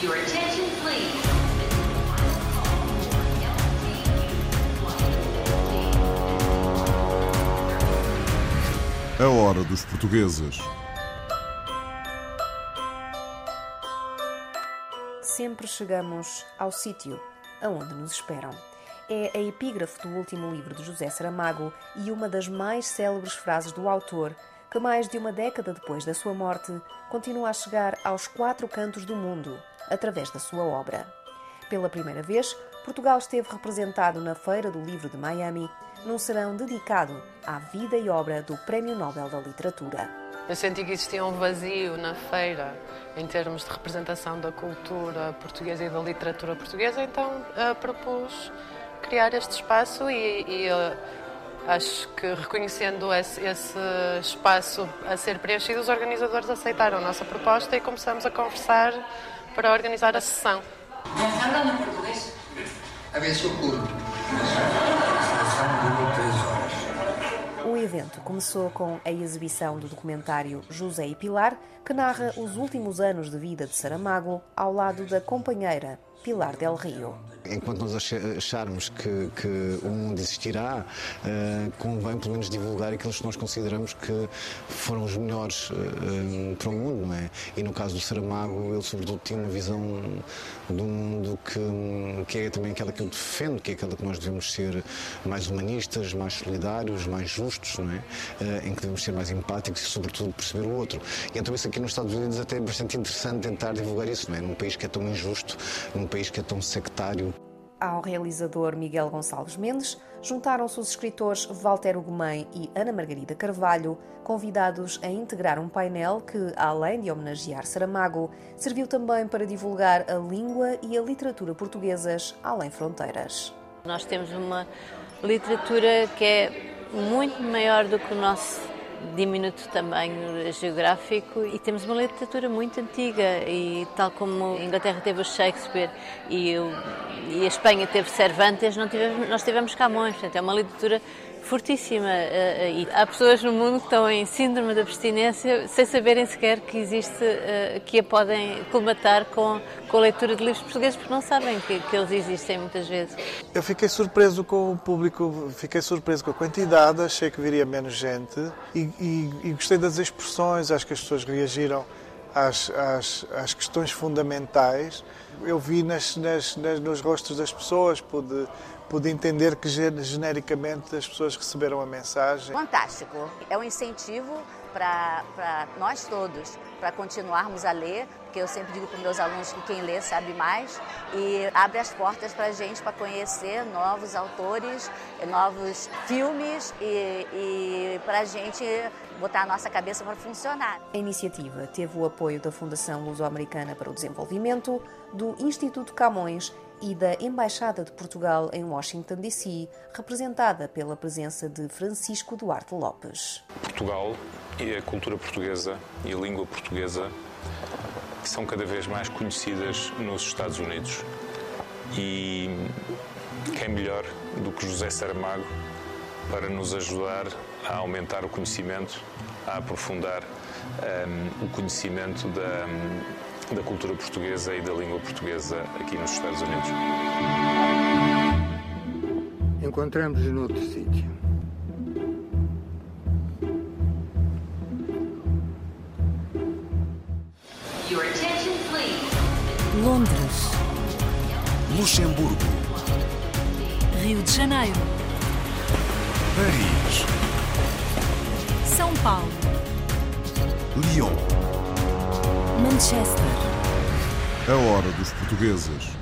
Your attention, please. A hora dos portugueses. Sempre chegamos ao sítio aonde nos esperam. É a epígrafe do último livro de José Saramago e uma das mais célebres frases do autor, que mais de uma década depois da sua morte continua a chegar aos quatro cantos do mundo através da sua obra. Pela primeira vez, Portugal esteve representado na Feira do Livro de Miami, num serão dedicado à vida e obra do Prémio Nobel da Literatura. Eu senti que existia um vazio na feira em termos de representação da cultura portuguesa e da literatura portuguesa, então uh, propus criar este espaço e, e uh, acho que reconhecendo esse, esse, espaço a ser preenchido, os organizadores aceitaram a nossa proposta e começamos a conversar para organizar a sessão. Hablando portugués. A ver se eu curto. O evento começou com a exibição do documentário José e Pilar, que narra os últimos anos de vida de Saramago ao lado da companheira Pilar del Rio. Enquanto nós acharmos que, que o mundo existirá, uh, convém pelo menos divulgar aqueles que nós consideramos que foram os melhores uh, para o mundo, não é? E no caso do Saramago, ele sobretudo tinha uma visão do mundo que, que é também aquela que eu defendo, que é aquela que nós devemos ser mais humanistas, mais solidários, mais justos, não é? Uh, em que devemos ser mais empáticos e sobretudo perceber o outro. E então isso aqui nos Estados Unidos até é bastante interessante tentar divulgar isso, não é? Num país que é tão injusto, num país que é tão sectário. Ao realizador Miguel Gonçalves Mendes juntaram-se os escritores Walter Ugumem e Ana Margarida Carvalho, convidados a integrar um painel que, além de homenagear Saramago, serviu também para divulgar a língua e a literatura portuguesas além fronteiras. Nós temos uma literatura que é muito maior do que o nosso diminuto tamanho geográfico e temos uma literatura muito antiga e tal como a Inglaterra teve o Shakespeare e, o, e a Espanha teve Cervantes, tivemos, nós tivemos Camões, portanto é uma literatura fortíssima eh, e há pessoas no mundo que estão em síndrome de abstinência sem saberem sequer que existe, eh, que a podem colmatar com, com a leitura de livros portugueses porque não sabem que, que eles existem muitas vezes. Eu fiquei surpreso com o público, fiquei surpreso com a quantidade, achei que viria menos gente e, e, e gostei das expressões, acho que as pessoas reagiram às, às, às questões fundamentais. Eu vi nas, nas, nas, nos rostos das pessoas, pude pude entender que genericamente as pessoas receberam a mensagem. Fantástico. É um incentivo para nós todos, para continuarmos a ler, porque eu sempre digo para meus alunos que quem lê sabe mais, e abre as portas para a gente para conhecer novos autores, novos filmes e, e para a gente botar a nossa cabeça para funcionar. A iniciativa teve o apoio da Fundação Luso-Americana para o Desenvolvimento, do Instituto Camões e da Embaixada de Portugal em Washington, D.C., representada pela presença de Francisco Duarte Lopes. Portugal e a cultura portuguesa e a língua portuguesa são cada vez mais conhecidas nos Estados Unidos. E quem melhor do que José Saramago para nos ajudar a aumentar o conhecimento, a aprofundar um, o conhecimento da, da cultura portuguesa e da língua portuguesa aqui nos Estados Unidos. Encontramos noutro sítio. Your attention, please. Londres, Luxemburgo. Rio de Janeiro, Paris. São Paulo, Lyon. Manchester. A hora dos portugueses.